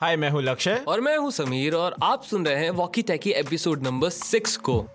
हाय, मैं हूँ लक्ष्य। और मैं हूँ समीर, और आप सुन रहे हैं walkie talkie episode number six को।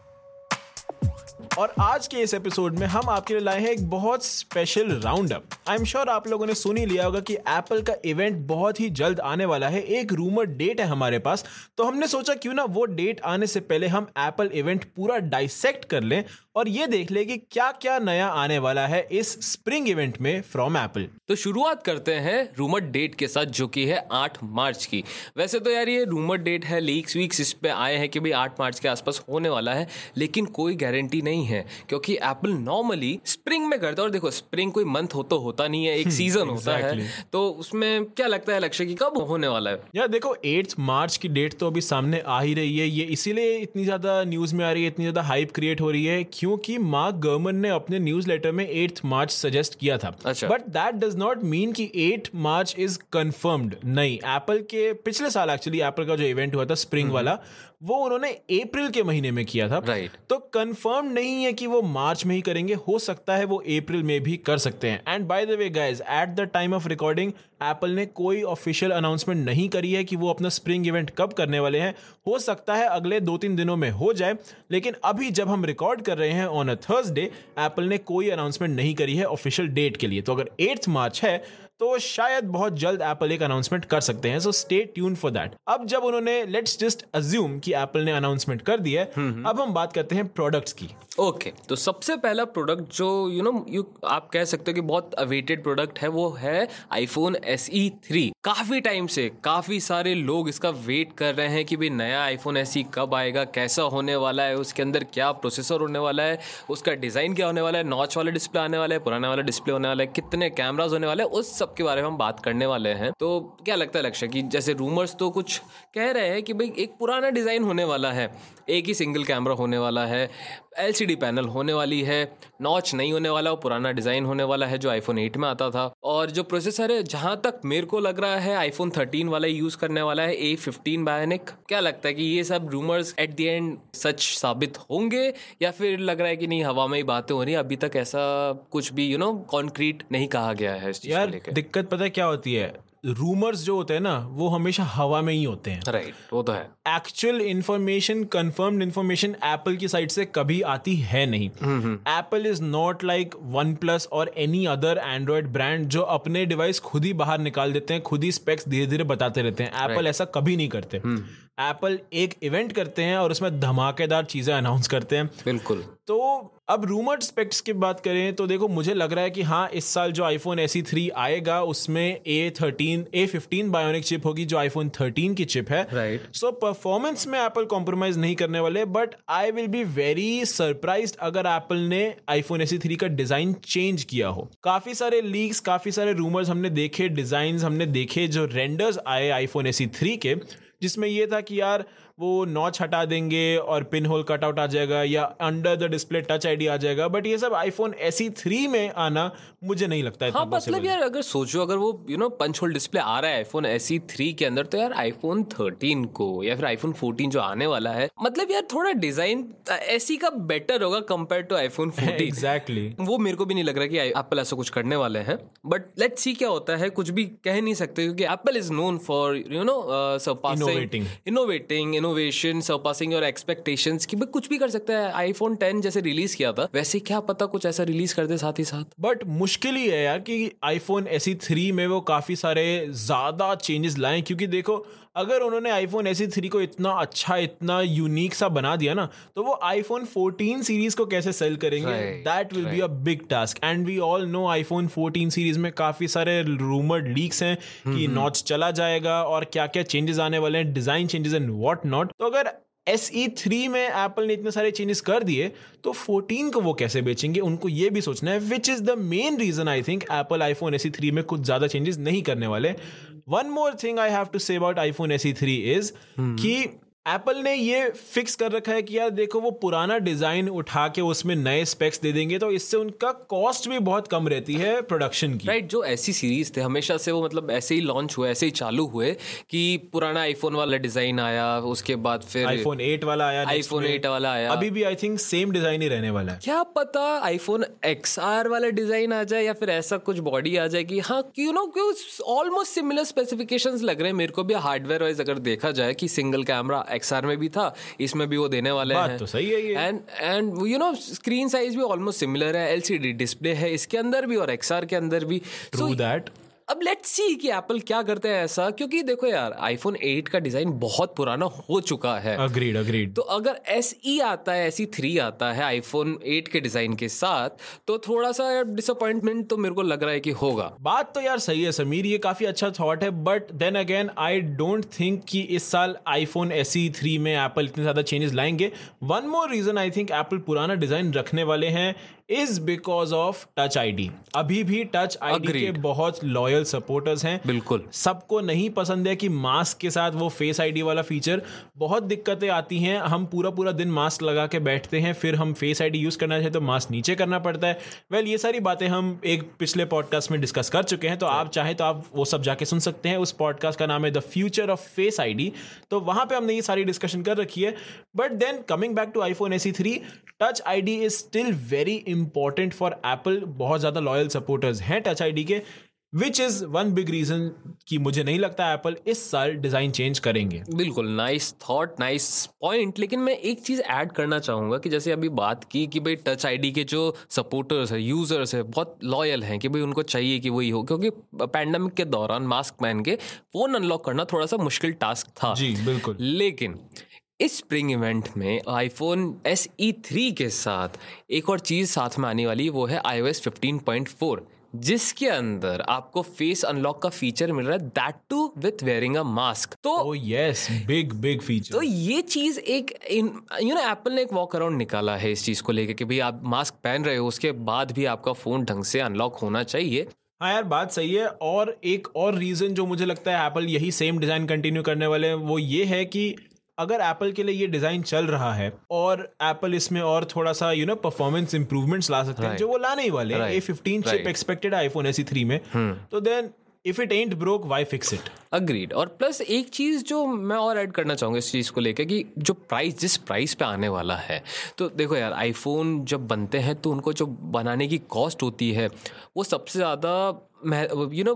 और आज के इस एपिसोड में हम आपके लिए लाए हैं एक बहुत special round up I am sure आप लोगों ने सुन ही लिया होगा कि एप्पल का इवेंट बहुत ही जल्द आने वाला है। एक रूमर डेट है हमारे पास। तो हमने सोचा क्यों ना वो डेट आने से पहले हम एप्पल इवेंट पूरा डाइसेक्ट कर लें और ये देख ले कि क्या क्या नया आने वाला है इस स्प्रिंग इवेंट में फ्रॉम एप्पल तो शुरुआत करते हैं रूमर डेट के साथ जो कि है 8 मार्च की। वैसे तो यार ये रूमर डेट है लीक्स वीक्स इस पे आए हैं कि भाई 8 मार्च के आसपास होने वाला है, लेकिन कोई गारंटी नहीं है। क्योंकि एप्पल नॉर्मली स्प्रिंग में करता है। और देखो स्प्रिंग कोई मंथ हो तो होता नहीं है एक सीज़न होता है। तो उसमें क्या लगता है लक्ष्य की कब होने वाला है? यार देखो एट्थ मार्च की डेट तो अभी सामने आ ही रही है। ये इसीलिए इतनी ज़्यादा न्यूज़ में आ रही है इतनी ज़्यादा हाइप क्रिएट हो रही है क्योंकि मार्क गर्मन ने अपने न्यूज़ लेटर में एट्थ मार्च सजेस्ट किया था। But that does not mean कि एट मार्च इज़ कंफर्म्ड नहीं एप्पल के पिछले साल एक्चुअली एप्पल का जो इवेंट हुआ था स्प्रिंग वाला वो उन्होंने अप्रैल के महीने में किया था। Right. तो कंफर्म नहीं है कि वो मार्च में ही करेंगे हो सकता है वो अप्रैल में भी कर सकते हैं। And by the way guys at the time of recording Apple ने कोई ऑफिशियल अनाउंसमेंट नहीं करी है कि वो अपना स्प्रिंग इवेंट कब करने वाले हैं। हो सकता है अगले दो तीन दिनों में हो जाए लेकिन अभी जब हम रिकॉर्ड कर रहे हैं ऑन अ थर्सडे एप्पल ने कोई अनाउंसमेंट नहीं करी है ऑफिशियल डेट के लिए। तो अगर एट्थ मार्च है तो शायद बहुत जल्द एप्पल एक अनाउंसमेंट कर सकते हैं so stay tune for that अब जब उन्होंने लेट्स जस्ट अज्यूम कि एप्पल ने अनाउंसमेंट कर दिया है अब हम बात करते हैं प्रोडक्ट्स की। ओके okay, तो सबसे पहला प्रोडक्ट जो यू नो यू आप कह सकते हो कि बहुत अवेटेड प्रोडक्ट है वो है आईफोन एस ई थ्री काफ़ी टाइम से काफ़ी सारे लोग इसका वेट कर रहे हैं कि भाई नया आईफोन एस ई कब आएगा कैसा होने वाला है उसके अंदर क्या प्रोसेसर होने वाला है उसका डिज़ाइन क्या होने वाला है नॉच वाला डिस्प्ले आने वाला है पुराने वाला डिस्प्ले होने वाला है कितने कैमराज होने वाले हैं उस सब के बारे में हम बात करने वाले हैं। तो क्या लगता है, लक्ष्य, कि जैसे रूमर्स तो कुछ कह रहे हैं कि भाई एक पुराना डिज़ाइन होने वाला है। एक ही सिंगल कैमरा होने वाला है एलसीडी पैनल होने वाली है नॉच नहीं होने वाला वो पुराना डिज़ाइन होने वाला है जो आईफोन 8 में आता था। और जो प्रोसेसर है जहाँ तक मेरे को लग रहा है आईफोन 13 वाला यूज़ करने वाला है ए फिफ्टीन बायोनिक क्या लगता है कि ये सब रूमर्स एट द एंड सच साबित होंगे या फिर लग रहा है कि नहीं हवा में ही बातें हो रही अभी तक ऐसा कुछ भी यू नो कॉन्क्रीट नहीं कहा गया है यार दिक्कत पता क्या होती है? रूमर्स जो होते हैं ना वो हमेशा हवा में ही होते हैं। राइट right, वो तो है। Actual information confirmed information Apple की साइड से कभी आती है नहीं। Apple is not like One Plus और एनी अदर एंड्रॉयड ब्रांड जो अपने डिवाइस खुद ही बाहर निकाल देते हैं खुद ही स्पेक्स धीरे धीरे बताते रहते हैं। Apple right. ऐसा कभी नहीं करते। एप्पल एक इवेंट करते हैं और उसमें धमाकेदार चीज़ें अनाउंस करते हैं। बिल्कुल। तो अब रूमर्ड स्पेक्स की बात करें तो देखो मुझे लग रहा है कि हाँ इस साल जो आईफोन एस थ्री आएगा उसमें A thirteen A fifteen bionic chip होगी जो आईफोन थर्टीन की चिप है। Right. सो परफॉर्मेंस में एप्पल कॉम्प्रोमाइज नहीं करने वाले but I will be very surprise अगर एप्पल ने आईफोन एस थ्री का डिज़ाइन चेंज किया हो। काफ़ी सारे लीक्स काफ़ी सारे रूमर्स हमने देखे डिज़ाइन हमने देखे जो रेंडर्स आए आईफोन एस थ्री के जिसमें यह था कि यार वो नॉच हटा देंगे और पिन होल कट आउट आ जाएगा या under the display touch ID आ जाएगा बट ये सब आईफोन एसी थ्री में आना मुझे नहीं लगता है हाँ मतलब यार अगर सोचो अगर वो you know punch hole display आ रहा है आईफोन एसी थ्री के अंदर तो यार आईफोन थर्टीन को या फिर आईफोन फोर्टीन जो आने वाला है मतलब यार थोड़ा डिज़ाइन एसी का बेटर होगा compare to iPhone fourteen exactly वो मेरे को भी नहीं लग रहा कि एप्पल ऐसा कुछ करने वाले हैं बट लेट्स सी क्या होता है कुछ भी कह नहीं सकते क्योंकि Apple is known for you know Innovating. Innovating innovation surpassing your expectations कि कुछ भी कर सकता है। आईफोन 10 जैसे रिलीज़ किया था, वैसे क्या पता कुछ ऐसा रिलीज़ कर दे साथ ही साथ। बट मुश्किल ही है यार कि आईफोन एसी थ्री में वो काफ़ी सारे ज़्यादा चेंजेस लाए, क्योंकि देखो अगर उन्होंने आईफोन एसी थ्री को इतना अच्छा इतना यूनिक सा बना दिया ना तो वो आईफोन 14 सीरीज़ को कैसे सेल करेंगे? That will be a big task and we all know iPhone 14 series में काफ़ी सारे रूमर्ड लीक्स हैं कि नॉच चला जाएगा और क्या क्या चेंजेस आने वाले हैं design changes and what not तो अगर एस ई थ्री में एप्पल ने इतने सारे चेंजेस कर दिए तो 14 को वो कैसे बेचेंगे? उनको ये भी सोचना है which is the main reason I think Apple iPhone S E three में कुछ ज़्यादा चेंजेस नहीं करने वाले। one more thing i have to say about iphone se3 is hmm. Apple ने ये फिक्स कर रखा है कि यार देखो वो पुराना डिज़ाइन उठा के उसमें नए स्पेक्स दे देंगे तो इससे उनका कॉस्ट भी बहुत कम रहती है प्रोडक्शन की। राइट right, जो ऐसी सीरीज़ थे हमेशा से वो मतलब ऐसे ही लॉन्च हुए ऐसे ही चालू हुए कि पुराना आईफोन वाला डिज़ाइन आया उसके बाद फिर आईफोन एट वाला आया आईफोन। 8 वाला आया। अभी भी आई थिंक सेम डिज़ाइन ही रहने वाला है। क्या पता आईफोन XR वाला डिज़ाइन आ जाए या फिर ऐसा कुछ बॉडी आ जाए कि हाँ you know almost similar specification लग रहे हैं। मेरे को भी हार्डवेयर वाइज अगर देखा जाए कि सिंगल कैमरा XR में भी था इसमें भी वो देने वाले हैं। तो सही है ये। And and you know screen size भी ऑलमोस्ट सिमिलर है एलसीडी डिस्प्ले है इसके अंदर भी और एक्सआर के अंदर भी। ट्रू So, दैट अब लेट्स सी कि एप्पल क्या करते हैं ऐसा क्योंकि देखो यार आईफोन 8 का डिज़ाइन बहुत पुराना हो चुका है। अग्रीड अग्रीड तो अगर एस ई आता है एस ई थ्री आता है आईफोन 8 के डिज़ाइन के साथ तो थोड़ा सा डिसअपॉइंटमेंट तो मेरे को लग रहा है कि होगा। बात तो यार सही है समीर ये काफ़ी अच्छा थॉट है but then again I don't think कि इस साल आईफोन एस थ्री में एप्पल इतने ज़्यादा चेंजेस लाएँगे। One more reason I think Apple पुराना डिज़ाइन रखने वाले हैं is because of touch ID अभी भी टच आईडी के बहुत लॉयल सपोर्टर्स हैं। बिल्कुल। सबको नहीं पसंद है कि मास्क के साथ वो फेस आईडी वाला फीचर बहुत दिक्कतें आती हैं। हम पूरा पूरा दिन मास्क लगा के बैठते हैं फिर हम फेस आईडी यूज़ करना चाहे तो मास्क नीचे करना पड़ता है। वेल ये सारी बातें हम एक पिछले पॉडकास्ट में डिस्कस कर चुके हैं तो आप चाहें तो आप वो सब जाके सुन सकते हैं। उस पॉडकास्ट का नाम है the future of face ID तो वहाँ पे हमने ये सारी डिस्कशन कर रखी है। But then coming back to iPhone S three touch ID is still very important for Apple बहुत ज़्यादा लॉयल सपोर्टर्स हैं टच आईडी के which is one big reason कि मुझे नहीं लगता एप्पल इस साल डिज़ाइन चेंज करेंगे। बिल्कुल नाइस थॉट नाइस पॉइंट लेकिन मैं एक चीज़ ऐड करना चाहूँगा कि जैसे अभी बात की कि भाई टच आईडी के जो सपोर्टर्स है यूज़र्स है बहुत लॉयल हैं कि भाई उनको चाहिए कि वही हो क्योंकि पैंडमिक के दौरान मास्क पहन के फ़ोन अनलॉक करना थोड़ा सा मुश्किल टास्क था। जी बिल्कुल। लेकिन इस स्प्रिंग इवेंट में आईफोन एस ई थ्री के साथ एक और चीज़ साथ में आने वाली वो है I O S fifteen point four जिसके अंदर आपको फेस अनलॉक का फीचर मिल रहा है that too with wearing a mask तो यस बिग बिग फीचर तो ये चीज़ एक यू नो एप्पल ने एक वॉक अराउंड निकाला है इस चीज़ को लेकर कि भाई आप मास्क पहन रहे हो उसके बाद भी आपका फ़ोन ढंग से अनलॉक होना चाहिए। हाँ यार बात सही है और एक और रीजन जो मुझे लगता है एप्पल यही सेम डिज़ाइन कंटिन्यू करने वाले हैं वो ये है कि अगर एप्पल के लिए ये डिज़ाइन चल रहा है और एप्पल इसमें और थोड़ा सा यू नो परफॉर्मेंस इंप्रूवमेंट्स ला सकते हैं. जो वो लाने ही वाले. A fifteen chip expected iPhone SE three में तो then if it ain't broke why fix it agreed और प्लस एक चीज़ जो मैं और ऐड करना चाहूँगा इस चीज़ को लेकर कि जो प्राइस जिस प्राइस पे आने वाला है तो देखो यार आईफोन जब बनते हैं तो उनको जो बनाने की कॉस्ट होती है वो सबसे ज़्यादा यू नो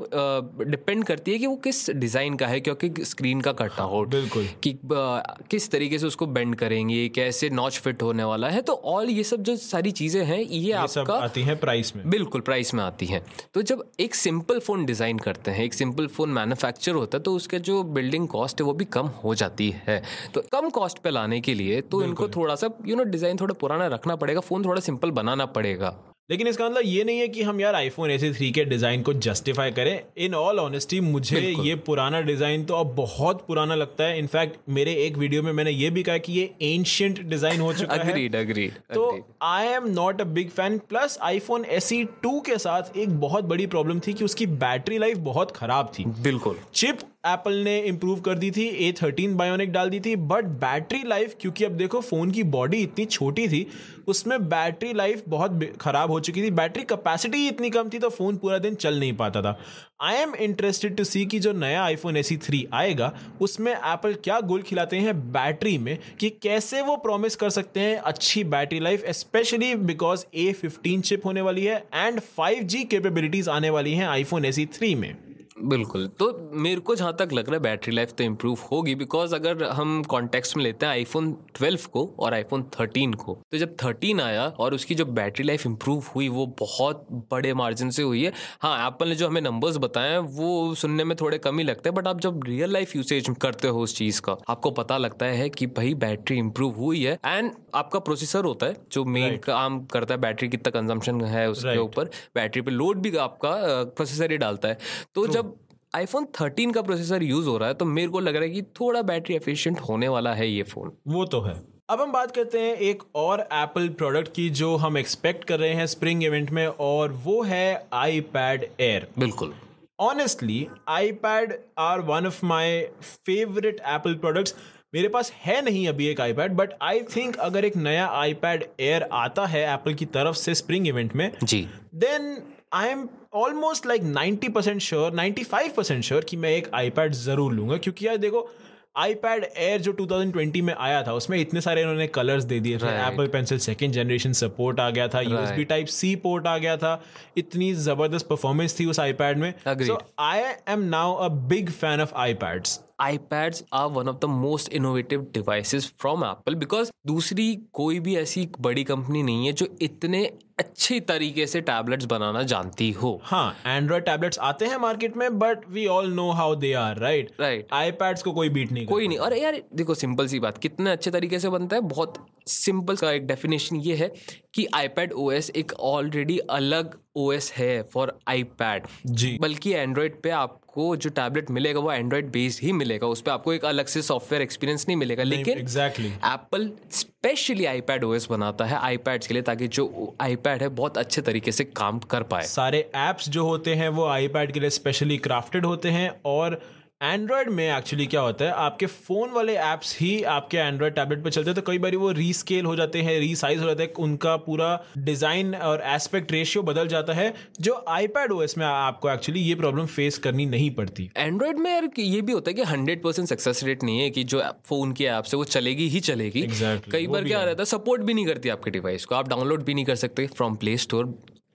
डिपेंड करती है कि वो किस डिज़ाइन का है क्योंकि स्क्रीन का कटआउट बिल्कुल। कि अ, किस तरीके से उसको बेंड करेंगे कैसे नॉच फिट होने वाला है तो ऑल ये सब जो सारी चीज़ें हैं ये, ये आपका आती हैं प्राइस में। बिल्कुल प्राइस में आती हैं। तो जब एक सिंपल फ़ोन डिज़ाइन करते हैं एक सिंपल फ़ोन मैन्युफैक्चर होता है तो उसके जो बिल्डिंग कॉस्ट है वो भी कम हो जाती है। तो कम कॉस्ट पर लाने के लिए तो इनको थोड़ा सा यू नो डिज़ाइन थोड़ा पुराना रखना पड़ेगा फ़ोन थोड़ा सिंपल बनाना पड़ेगा। लेकिन इसका मतलब ये नहीं है कि हम यार आईफोन एस थ्री के डिज़ाइन को जस्टिफाई करें। इन ऑल ऑनेस्टी मुझे ये पुराना डिज़ाइन तो अब बहुत पुराना लगता है। इनफैक्ट मेरे एक वीडियो में मैंने ये भी कहा कि ये एंशियंट डिज़ाइन हो चुका agreed, है अग्रीड तो I am not a big fan plus iPhone S two के साथ एक बहुत बड़ी प्रॉब्लम थी कि उसकी बैटरी लाइफ बहुत खराब थी। बिल्कुल। चिप एप्पल ने इम्प्रूव कर दी थी ए थर्टीन बायोनिक डाल दी थी बट बैटरी लाइफ क्योंकि अब देखो फ़ोन की बॉडी इतनी छोटी थी, उसमें बैटरी लाइफ बहुत खराब हो चुकी थी। बैटरी कैपेसिटी इतनी कम थी तो फ़ोन पूरा दिन चल नहीं पाता था। I am interested to see कि जो नया आईफोन एस थ्री आएगा, उसमें एप्पल क्या गोल खिलाते हैं बैटरी में, कि कैसे वो प्रॉमिस कर सकते हैं अच्छी battery life specially because A fifteen chip होने वाली है एंड फाइव जी केपेबिलिटीज आने वाली हैं आईफोन एस थ्री में। बिल्कुल। तो मेरे को जहाँ तक लग रहा है बैटरी लाइफ तो इम्प्रूव होगी बिकॉज़ अगर हम कॉन्टेक्स्ट में लेते हैं आईफोन 12 को और आईफोन 13 को तो जब 13 आया और उसकी जो बैटरी लाइफ इम्प्रूव हुई वो बहुत बड़े मार्जिन से हुई है। हाँ एप्पल ने जो हमें नंबर्स बताए हैं वो सुनने में थोड़े कम ही लगते हैं बट आप जब रियल लाइफ यूसेज करते हो उस चीज़ का आपको पता लगता है कि भाई बैटरी इंप्रूव हुई है एंड आपका प्रोसेसर होता है जो मेन काम करता है बैटरी कितना कंजम्पशन है उसके. ऊपर बैटरी पे लोड भी आपका प्रोसेसर ही डालता है। तो जब आईफोन 13 का प्रोसेसर यूज़ हो रहा है तो मेरे को लग रहा है कि थोड़ा बैटरी एफिशिएंट होने वाला है ये फ़ोन वो तो है। अब हम बात करते हैं एक और एप्पल प्रोडक्ट की जो हम एक्सपेक्ट कर रहे हैं स्प्रिंग इवेंट में और वो है आई पैड एयर बिल्कुल। Honestly iPad are one of my favourite Apple products मेरे पास है नहीं अभी एक आईपैड बट आई थिंक अगर एक नया आईपैड एयर आता है एप्पल की तरफ़ से स्प्रिंग इवेंट में जी। Then I am almost like 90 percent sure 95 percent sure कि मैं एक आईपैड ज़रूर लूँगा क्योंकि यार देखो आईपैड एयर जो 2020 में आया था उसमें इतने सारे इन्होंने कलर्स दे दिए थे. Apple pencil second generation support आ गया था यूएसबी टाइप सी पोर्ट आ गया था। इतनी ज़बरदस्त परफॉर्मेंस थी उस आईपैड में। So I am now a big fan of iPads iPads are one of the most innovative devices from Apple because दूसरी कोई भी ऐसी बड़ी कंपनी नहीं है जो इतने अच्छे तरीके से टैबलेट्स बनाना जानती हो। हाँ एंड्रॉइड टैबलेट्स आते हैं मार्केट में but we all know how they are right Right. IPads को कोई बीट नहीं कोई नहीं। अरे यार देखो सिंपल सी बात कितने अच्छे तरीके से बनता है बहुत सिंपल का एक डेफिनेशन ये है कि iPad OS एक ऑलरेडी अलग OS है फॉर iPad जी। बल्कि एंड्रॉइड पे आपको जो टैबलेट मिलेगा वो एंड्रॉइड बेस्ड ही मिलेगा। उस पर आपको एक अलग से सॉफ्टवेयर एक्सपीरियंस नहीं मिलेगा। लेकिन exactly Apple specially iPad OS बनाता है आईपैड्स के लिए ताकि जो आईपैड है बहुत अच्छे तरीके से काम कर पाए। सारे एप्स जो होते हैं वो आईपैड के लिए स्पेशली क्राफ्टेड होते हैं और एंड्रॉयड में एक्चुअली क्या होता है आपके फ़ोन वाले एप्स ही आपके एंड्रॉयड टैबलेट पे चलते हैं तो कई बार वो रीस्केल हो जाते हैं रीसाइज हो जाता है उनका पूरा डिज़ाइन और एस्पेक्ट रेशियो बदल जाता है जो आईपैड ओएस में आपको एक्चुअली ये प्रॉब्लम फेस करनी नहीं पड़ती एंड्रॉइड में यार ये भी होता है कि हंड्रेड परसेंट सक्सेस रेट नहीं है कि जो फ़ोन की ऐप से वो चलेगी ही चलेगी Exactly, कई बार क्या है। रहता है सपोर्ट भी नहीं करती आपके डिवाइस को आप डाउनलोड भी नहीं कर सकते फ्रॉम प्ले स्टोर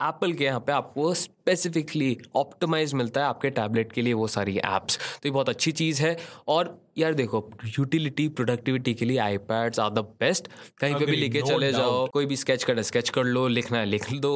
एप्पल के यहाँ पे आपको स्पेसिफिकली ऑप्टिमाइज मिलता है आपके टैबलेट के लिए वो सारी एप्स तो ये बहुत अच्छी चीज़ है। और यार देखो यूटिलिटी प्रोडक्टिविटी के लिए आईपैड्स आर द बेस्ट कहीं पे भी लेके चले जाओ कोई भी स्केच करना स्केच कर लो लिखना है लिख दो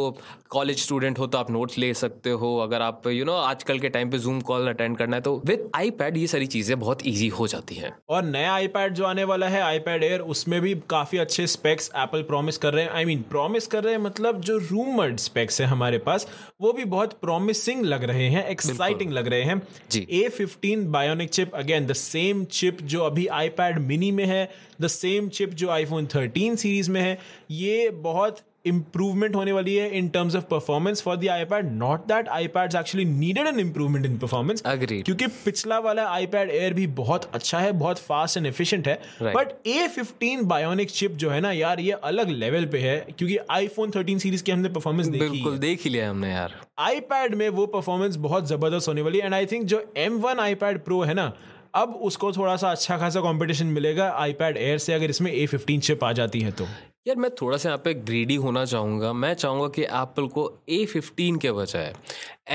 कॉलेज स्टूडेंट हो तो आप नोट्स ले सकते हो। अगर आप यू नो आजकल के टाइम पे जूम कॉल अटेंड करना है तो विद आईपैड ये सारी चीज़ें बहुत ईजी हो जाती है। और नया आईपैड जो आने वाला है आईपैड एयर उसमें भी काफ़ी अच्छे स्पेक्स एप्पल प्रॉमिस कर रहे हैं। आई मीन प्रॉमिस कर रहे हैं मतलब जो रूमर्ड स्पेक्स है हमारे पास वो भी बहुत प्रॉमिसिंग लग रहे हैं एक्साइटिंग लग रहे हैं। A fifteen bionic chip again the same chip जो अभी आईपैड मिनी में है द सेम चिप जो आईफोन 13 सीरीज़ में है ये बहुत इंप्रूवमेंट होने वाली है in terms of performance for the iPad not that iPads actually needed an improvement in performance Agreed. क्योंकि पिछला वाला आईपैड एयर भी बहुत अच्छा है बहुत फास्ट एंड एफिशिएंट है. Right. But A fifteen bionic chip जो है ना यार ये अलग लेवल पे है क्योंकि आईफोन 13 सीरीज़ की हमने परफॉर्मेंस देखी बिल्कुल देख ही लिया हमने यार। आईपैड में वो परफॉर्मेंस बहुत ज़बरदस्त होने वाली है एंड आई थिंक जो एम वन आईपैड प्रो है ना अब उसको थोड़ा सा अच्छा खासा कंपटीशन मिलेगा आईपैड एयर से अगर इसमें ए फिफ्टीन चिप आ जाती है तो। यार मैं थोड़ा सा यहाँ पे ग्रीडी होना चाहूँगा। मैं चाहूँगा कि एप्पल को ए फिफ्टीन के बजाय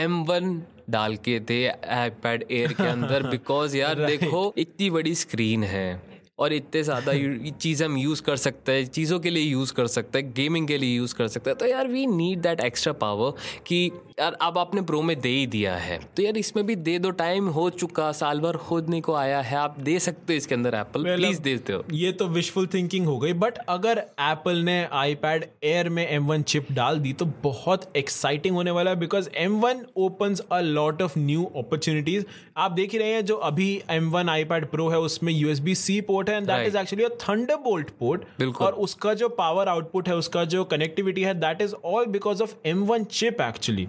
एम वन डाल के दे आईपैड एयर के अंदर बिकॉज़ यार देखो इतनी बड़ी स्क्रीन है। और इतने ज़्यादा चीज़ हम यूज़ कर सकते हैं चीज़ों के लिए यूज़ कर सकते हैं गेमिंग के लिए यूज़ कर सकते हैं। तो यार we need that extra power कि यार अब आपने प्रो में दे ही दिया है। तो यार इसमें भी दे दो टाइम हो चुका साल भर खोदने को आया है आप दे सकते हो इसके अंदर एप्पल प्लीज़ देते हो ये तो विशफुल थिंकिंग हो गई बट अगर एप्पल ने आईपैड एयर में एम वन चिप डाल दी तो बहुत एक्साइटिंग होने वाला है because M one open a lot of new opportunities आप देख ही रहे हैं जो अभी M one iPad pro है उसमें USB सी पोर्ट है and that is actually a thunderbolt port और उसका जो पावर आउटपुट है उसका जो कनेक्टिविटी है that is all because of M one chip actually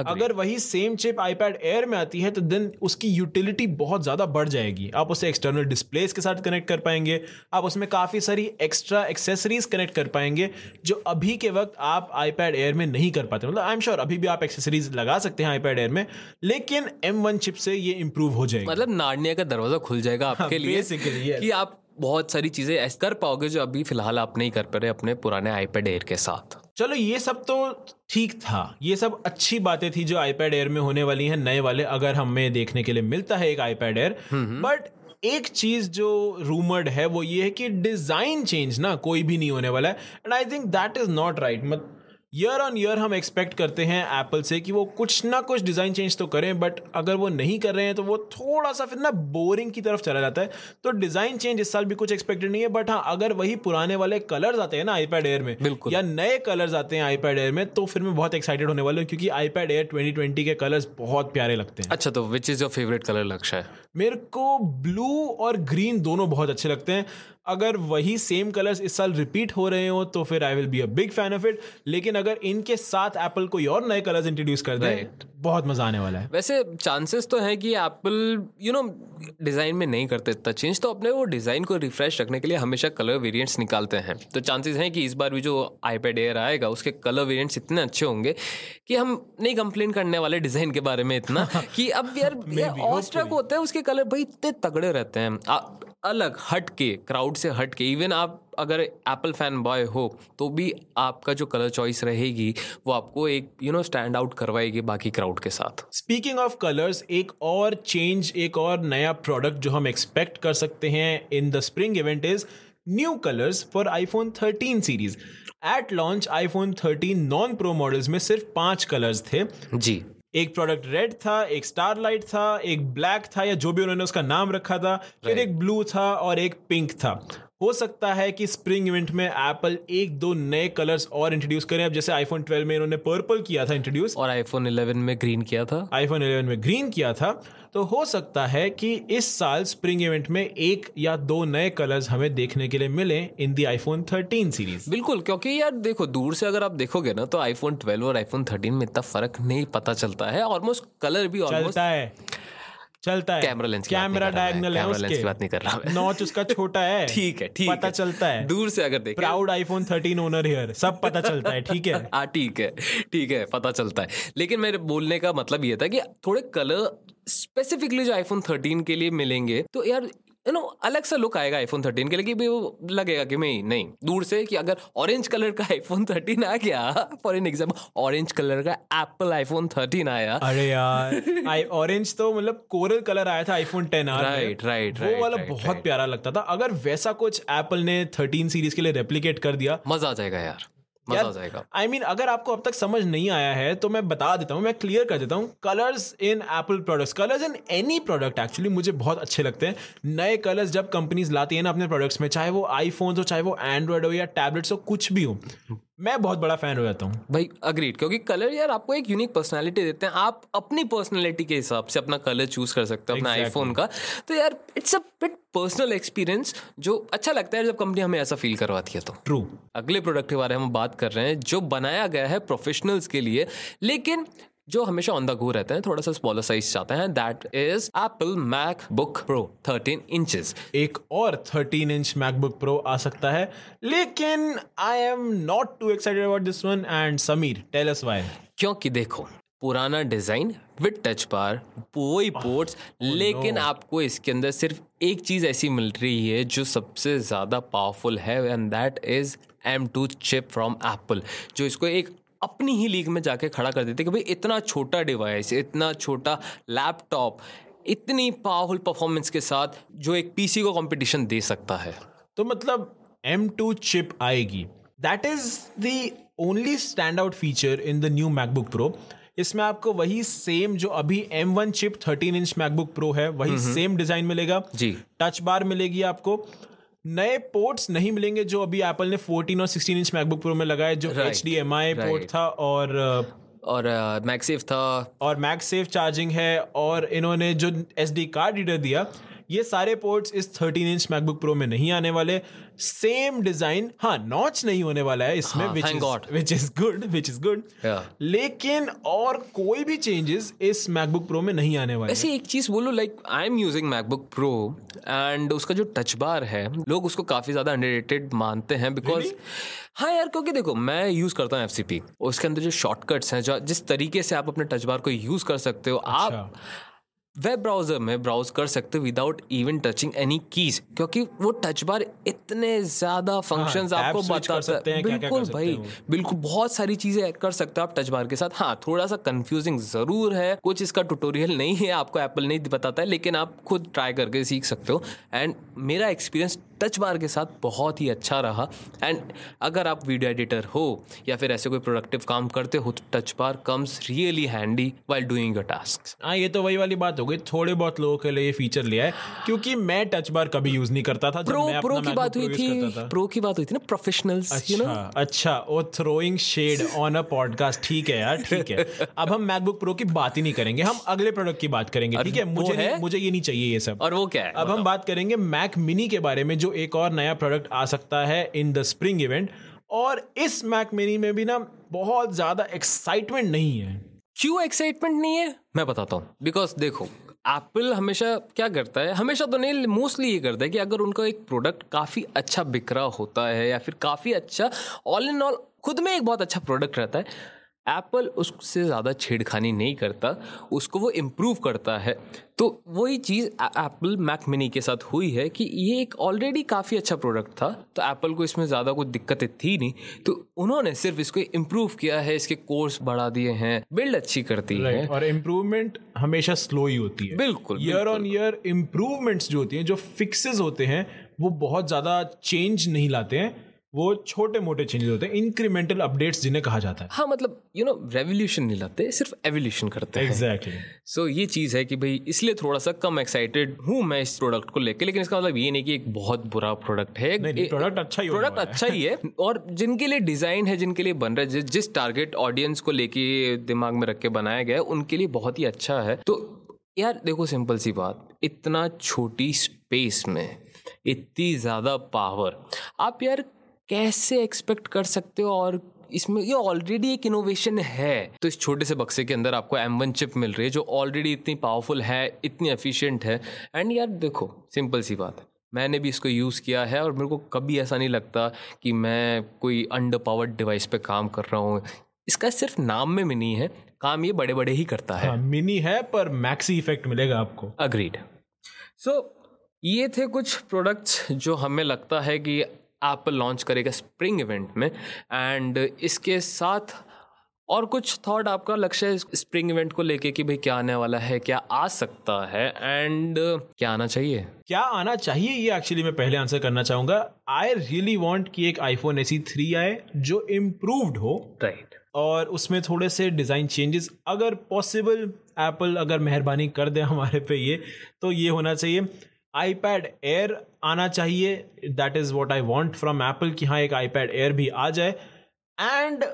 अगर वही सेम चिप आईपैड एयर में आती है तो देन उसकी यूटिलिटी बहुत ज़्यादा बढ़ जाएगी। आप उसे एक्सटर्नल डिस्प्लेस के साथ कनेक्ट कर पाएँगे। आप उसमें काफ़ी सारी एक्स्ट्रा एक्सेसरीज कनेक्ट कर पाएँगे जो अभी के वक्त आप आईपैड एयर में नहीं कर पाते। मतलब आई एम श्योर अभी भी आप एक्सेसरीज लगा सकते हैं आईपैड एयर में लेकिन एम वन चिप से ये इंप्रूव हो जाएगी। मतलब नारनिया का दरवाज़ा खुल जाएगा आपके लिए कि आप बहुत सारी चीज़ें ऐसे कर पाओगे जो अभी फ़िलहाल आप नहीं कर पा रहे अपने पुराने आईपैड एयर के साथ। चलो ये सब तो ठीक था। ये सब अच्छी बातें थी जो आईपैड एयर में होने वाली हैं नए वाले अगर हमें देखने के लिए मिलता है एक आईपैड एयर बट एक चीज़ जो रूमर्ड है वो ये है कि डिज़ाइन चेंज ना कोई भी नहीं होने वाला है। And I think that is not right मत ईयर ऑन ईयर हम एक्सपेक्ट करते हैं एप्पल से कि वो कुछ ना कुछ डिज़ाइन चेंज तो करें बट अगर वो नहीं कर रहे हैं तो वो थोड़ा सा फिर ना बोरिंग की तरफ़ चला जाता है। तो डिज़ाइन चेंज इस साल भी कुछ एक्सपेक्टेड नहीं है बट हाँ अगर वही पुराने वाले कलर्स आते हैं ना आईपैड एयर में बिल्कुल। या नए कलर्स आते हैं आईपैड एयर में तो फिर मैं बहुत एक्साइटेड होने वाला हूँ क्योंकि आईपैड एयर 2020 के कलर्स बहुत प्यारे लगते हैं। अच्छा तो which is your favourite colour Lakshya है? मेरे को ब्लू और ग्रीन दोनों बहुत अच्छे लगते हैं। अगर वही सेम कलर्स इस साल रिपीट हो रहे हो तो फिर I will be a big fan of it लेकिन अगर इनके साथ एप्पल कोई और नए कलर्स इंट्रोड्यूस कर दे बहुत मज़ा आने वाला है। वैसे चांसेस तो है कि एप्पल यू नो डिज़ाइन में नहीं करते इतना चेंज तो अपने वो डिज़ाइन को रिफ्रेश रखने के लिए हमेशा कलर वेरिएंट्स निकालते हैं। तो चांसेस हैं कि इस बार भी जो आईपैड एयर आएगा उसके कलर वेरिएंट्स इतने अच्छे होंगे कि हम नहीं कंप्लेन करने वाले डिज़ाइन के बारे में इतना कि अब यार ऑस्ट्रक होता है उसके कलर भाई इतने तगड़े रहते हैं। अलग हट के क्राउड से हट के इवन आप अगर एप्पल फ़ैन बॉय हो तो भी आपका जो कलर चॉइस रहेगी वो आपको एक यू नो स्टैंड आउट करवाएगी बाकी क्राउड के साथ। स्पीकिंग ऑफ़ कलर्स एक और चेंज एक और नया प्रोडक्ट जो हम एक्सपेक्ट कर सकते हैं in the spring event is new colours for iPhone 13 series at launch iPhone 13 non pro models में सिर्फ़ पाँच कलर्स थे। जी। एक प्रोडक्ट रेड था एक स्टार लाइट था एक ब्लैक था या जो भी उन्होंने उसका नाम रखा था फिर एक ब्लू था और एक पिंक था। हो सकता है कि स्प्रिंग इवेंट में एप्पल एक दो नए कलर्स और इंट्रोड्यूस करें। अब जैसे आईफोन 12 में इन्होंने पर्पल किया था इंट्रोड्यूस और आईफोन 11 में ग्रीन किया था। आईफोन 11 में ग्रीन किया था। तो हो सकता है कि इस साल स्प्रिंग इवेंट में एक या दो नए कलर्स हमें देखने के लिए मिले इन दी आईफोन 13 सीरीज़ बिल्कुल क्योंकि यार देखो दूर से अगर आप देखोगे ना तो आईफोन 12 और आईफोन 13 में इतना फ़र्क नहीं पता चलता है। ऑलमोस्ट कलर भी ऑलमोस्ट है। चलता है। कैमरा लेंस कैमरा डायगनल है उसके। की बात नहीं कर रहा। नॉच उसका छोटा है। ठीक है ठीक पता चलता है। दूर से अगर देखें। प्राउड आईफोन 13 ओनर हियर सब पता चलता है ठीक है? हाँ ठीक है ठीक है पता चलता है। लेकिन मेरे बोलने का मतलब ये था कि थोड़े कलर स्पेसिफिकली जो आईफोन 13 के लिए मिलेंगे तो यार यू नो अलग सा लुक आएगा आईफोन 13 के लिए कि भी वो लगेगा कि मैं नहीं। दूर से कि अगर ऑरेंज कलर का आईफोन 13 आ गया for an example orange colour का एप्पल आईफोन 13 आया। अरे यार आई ऑरेंज तो मतलब कोरल कलर आया था आईफोन 10 आर राइट राइट वो वाला right, बहुत प्यारा लगता था। अगर वैसा कुछ एप्पल ने 13 सीरीज़ के लिए रेप्लीकेट कर दिया मज़ा आ जाएगा यार। मज़ा आ जाएगा। आई I मीन mean, अगर आपको अब तक समझ नहीं आया है तो मैं बता देता हूँ मैं क्लियर कर देता हूँ colours in Apple products colours in any product actually मुझे बहुत अच्छे लगते हैं। नए कलर्स जब कंपनीज़ लाती है ना अपने प्रोडक्ट्स में चाहे वो आईफोन हो चाहे वो एंड्रॉयड हो या टैबलेट्स हो कुछ भी हो मैं बहुत बड़ा फ़ैन हो जाता हूँ। भाई अग्रीड क्योंकि कलर यार आपको एक यूनिक पर्सनालिटी देते हैं। आप अपनी पर्सनालिटी के हिसाब से अपना कलर चूज़ कर सकते हो अपना Exactly. आईफोन का। तो यार it's a bit personal experience जो अच्छा लगता है जब कंपनी हमें ऐसा फील करवाती है तो। ट्रू अगले प्रोडक्ट के बारे में हम बात कर रहे हैं जो बनाया गया है प्रोफेशनल्स के लिए। लेकिन जो हमेशा ऑन द गो रहते हैं थोड़ा सा स्मॉलर साइज़ चाहते हैं that is Apple MacBook pro 13 inches एक और 13 इंच मैकबुक प्रो आ सकता है लेकिन I am not too excited about this one and Sameer tell us why क्योंकि देखो पुराना डिज़ाइन विद टच बार वही पोर्ट्स लेकिन no. आपको इसके अंदर सिर्फ़ एक चीज़ ऐसी मिल रही है जो सबसे ज़्यादा पावरफुल है and that is M two chip from Apple जो इसको एक अपनी ही लीग में जाके खड़ा कर देते कि भाई इतना छोटा डिवाइस इतना छोटा लैपटॉप इतनी पावरफुल परफॉर्मेंस के साथ जो एक पीसी को कंपटीशन दे सकता है। तो मतलब एम टू चिप आएगी। That is the only stand out feature in the new MacBook pro इसमें आपको वही सेम जो अभी M1 chip 13 inch MacBook Pro है वही सेम डिज़ाइन मिलेगा। जी। टच बार मिलेगी आपको। नए पोर्ट्स नहीं मिलेंगे जो अभी एप्पल ने 14 और 16 इंच मैकबुक प्रो में लगाए जो H D M I port था और और मैक सेफ़ था। और मैक सेफ़ चार्जिंग है और इन्होंने जो एस डी कार्ड रीडर दिया ये सारे पोर्ट्स इस 13 इंच मैकबुक प्रो में नहीं आने वाले। सेम डिज़ाइन हाँ नॉच नहीं होने वाला है इसमें. Which is good which is good लेकिन और कोई भी चेंजेस इस मैकबुक प्रो में नहीं आने वाले ऐसे एक चीज़ बोलो like I am using MacBook pro and उसका जो टच बार है लोग उसको काफ़ी ज़्यादा अंडररेटेड मानते हैं बिकॉज़ हाँ यार क्योंकि देखो मैं यूज़ करता हूँ एफ़ उसके अंदर जो शॉर्टकट्स हैं जो जिस तरीके से आप अपने टच बार को यूज़ कर सकते हो अच्छा. आप। वेब ब्राउज़र में ब्राउज कर सकते हो without even touching any keys क्योंकि वो टच बार इतने ज़्यादा फ़ंक्शन हाँ, आपको बता सकते हैं, बिल्कुल कर भाई सकते हो। बिल्कुल बहुत सारी चीज़ें कर सकते हो आप टच बार के साथ हाँ थोड़ा सा कंफ्यूजिंग ज़रूर है कुछ इसका ट्यूटोरियल नहीं है आपको एप्पल नहीं बताता है लेकिन आप खुद ट्राई करके सीख सकते हो एंड मेरा एक्सपीरियंस टच बार के साथ बहुत ही अच्छा रहा। एंड अगर आप वीडियो एडिटर हो या फिर ऐसे कोई प्रोडक्टिव काम करते हो तो touch bar comes really handy while doing your task हाँ ये तो वही वाली बात हो गई। थोड़े बहुत लोगों के लिए ये फीचर लिया है क्योंकि मैं टच बार कभी यूज़ नहीं करता था जब प्रो मैं प्रो की बात हुई थी प्रो की बात हुई थी ना प्रोफेशनल्स यू नो अच्छा अच्छा ओ throwing shade on a podcast ठीक है यार ठीक है। अब हम मैकबुक प्रो की बात ही नहीं करेंगे हम अगले प्रोडक्ट की बात करेंगे ठीक है? मुझे मुझे ये नहीं चाहिए ये सब। और वो क्या है? अब हम बात करेंगे मैक मिनी के बारे में जो जो एक और नया प्रोडक्ट आ सकता है इन द स्प्रिंग इवेंट और इस मैक मिनी में भी ना बहुत ज़्यादा एक्साइटमेंट नहीं है। क्यों एक्साइटमेंट नहीं है? मैं बताता हूँ। बिकॉज़ देखो एप्पल हमेशा क्या करता है? हमेशा तो नहीं मोस्टली ये करता है कि अगर उनका एक प्रोडक्ट काफ़ी अच्छा बिक रहा होता है या फिर काफ़ी अच्छा ऑल इन ऑल खुद में एक बहुत अच्छा प्रोडक्ट रहता है एप्पल उससे ज़्यादा छेड़खानी नहीं करता उसको वो इम्प्रूव करता है। तो वही चीज़ एप्पल मैक मिनी के साथ हुई है कि ये एक ऑलरेडी काफ़ी अच्छा प्रोडक्ट था तो एप्पल को इसमें ज़्यादा कोई दिक्कतें थी नहीं। तो उन्होंने सिर्फ़ इसको इम्प्रूव किया है इसके कोर्स बढ़ा दिए हैं बिल्ड अच्छी करती है। और इम्प्रूवमेंट हमेशा स्लो ही होती है। बिल्कुल ईयर ऑन ईयर इम्प्रूवमेंट्स जो होती हैं जो फिक्सेस होते हैं वो बहुत ज़्यादा चेंज नहीं लाते हैं। वो छोटे मोटे चेंजेस होते हैं इंक्रीमेंटल अपडेट्स जिन्हें कहा जाता है। हाँ मतलब यू नो रेवोल्यूशन नहीं लाते सिर्फ़ एवोल्यूशन करते हैं। एग्जैक्टली सो ये चीज़ है कि भाई इसलिए थोड़ा सा कम एक्साइटेड हूँ मैं इस प्रोडक्ट को लेके लेकिन इसका मतलब ये नहीं कि एक बहुत बुरा प्रोडक्ट है। प्रोडक्ट अच्छा ही प्रोडक्ट अच्छा ही है और जिनके लिए डिज़ाइन है जिनके लिए बन रहा है जिस टारगेट ऑडियंस को लेके दिमाग में रख के बनाया गया है उनके लिए बहुत ही अच्छा है। तो यार देखो सिंपल सी बात इतना छोटी स्पेस में इतनी ज़्यादा पावर आप यार कैसे एक्सपेक्ट कर सकते हो? और इसमें ये ऑलरेडी एक इनोवेशन है। तो इस छोटे से बक्से के अंदर आपको एम वन चिप मिल रही है जो ऑलरेडी इतनी पावरफुल है इतनी एफिशिएंट है। एंड यार देखो सिंपल सी बात है। मैंने भी इसको यूज़ किया है और मेरे को कभी ऐसा नहीं लगता कि मैं कोई अंडर पावर्ड डिवाइस पे काम कर रहा हूँ। इसका सिर्फ़ नाम में मिनी है काम ये बड़े बड़े ही करता है। हाँ, मिनी है पर मैक्सी इफ़ेक्ट मिलेगा आपको। अग्रीड सो so, ये थे कुछ प्रोडक्ट्स जो हमें लगता है कि एप्पल लॉन्च करेगा स्प्रिंग इवेंट में एंड इसके साथ और कुछ थॉट आपका लक्ष्य है स्प्रिंग इवेंट को लेके कि भाई क्या आने वाला है क्या आ सकता है एंड क्या आना चाहिए? क्या आना चाहिए? ये एक्चुअली मैं पहले आंसर करना चाहूँगा। आई रियली वॉन्ट कि एक आईफोन एसी थ्री आए जो इम्प्रूव्ड हो। Right right. और उसमें थोड़े से डिज़ाइन चेंजेस अगर पॉसिबल एप्पल अगर मेहरबानी कर दे हमारे पे ये तो ये होना चाहिए। आईपैड एयर आना चाहिए. That is what I want from Apple कि हाँ एक आईपैड एयर भी आ जाए. एंड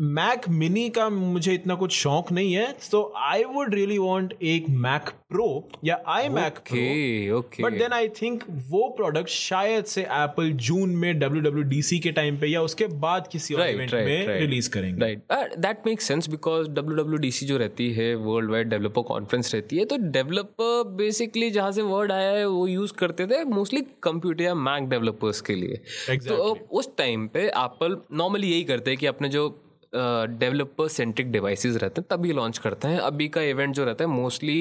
मैक मिनी का मुझे इतना कुछ शौक नहीं है तो आई वुड रियली वांट एक मैक प्रो या iMac pro but then I think वो प्रोडक्ट शायद से एप्पल जून में डब्ल्यू सी के टाइम पे या उसके बाद किसी और इवेंट में रिलीज़ करेंगे। Right that make sense because W C जो रहती है वर्ल्ड वाइड डेवलपर कॉन्फ्रेंस रहती है तो डेवलपर बेसिकली जहाँ से वर्ड आया है वो यूज़ करते थे मोस्टली कंप्यूटर या मैक डेवलपर्स के लिए। Exactly. तो उस टाइम पे एप्पल नॉर्मली यही करते हैं कि अपने जो डेवलपर सेंट्रिक डिवाइसेस रहते हैं तभी लॉन्च करते हैं। अभी का इवेंट जो रहता है मोस्टली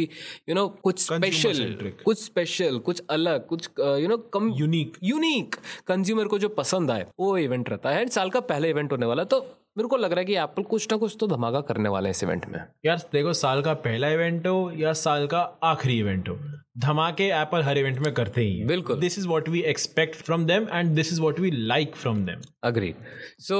यू नो कुछ स्पेशल कुछ स्पेशल कुछ अलग कुछ you know come unique unique consumer को जो पसंद आए वो इवेंट रहता है। साल का पहला इवेंट होने वाला तो मेरे को लग रहा है कि एप्पल कुछ ना कुछ तो धमाका करने वाला है इस इवेंट में। यार देखो साल का पहला इवेंट हो या साल का आखिरी इवेंट हो धमाके एप्पल हर इवेंट में करते ही बिल्कुल। This is what we expect from them and this is what we like from them agree so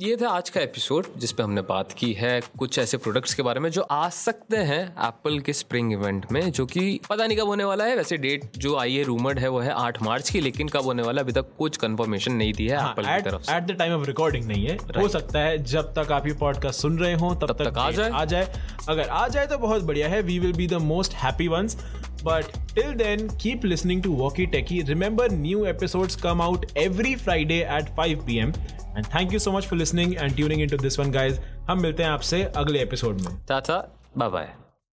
ये था आज का एपिसोड जिस पे हमने बात की है कुछ ऐसे प्रोडक्ट्स के बारे में जो आ सकते हैं एप्पल के स्प्रिंग इवेंट में जो कि पता नहीं कब होने वाला है। वैसे डेट जो आई है रूमर्ड है वो है आठ मार्च की लेकिन कब होने वाला अभी तक कुछ कंफर्मेशन नहीं दी है एप्पल हाँ, की तरफ़ at the time of recording नहीं है। हो सकता है जब तक आप ये पॉडकास्ट सुन रहे हो तब, तब तक, तक आ जाए। आ जाए। अगर आ जाए तो बहुत बढ़िया है। We will be the most happy ones But till then, keep listening to Walkie Techie. Remember, new episodes come out every Friday at 5 pm. And thank you so much for listening and tuning into this one, guys. हम मिलते हैं आपसे अगले episode में tata bye bye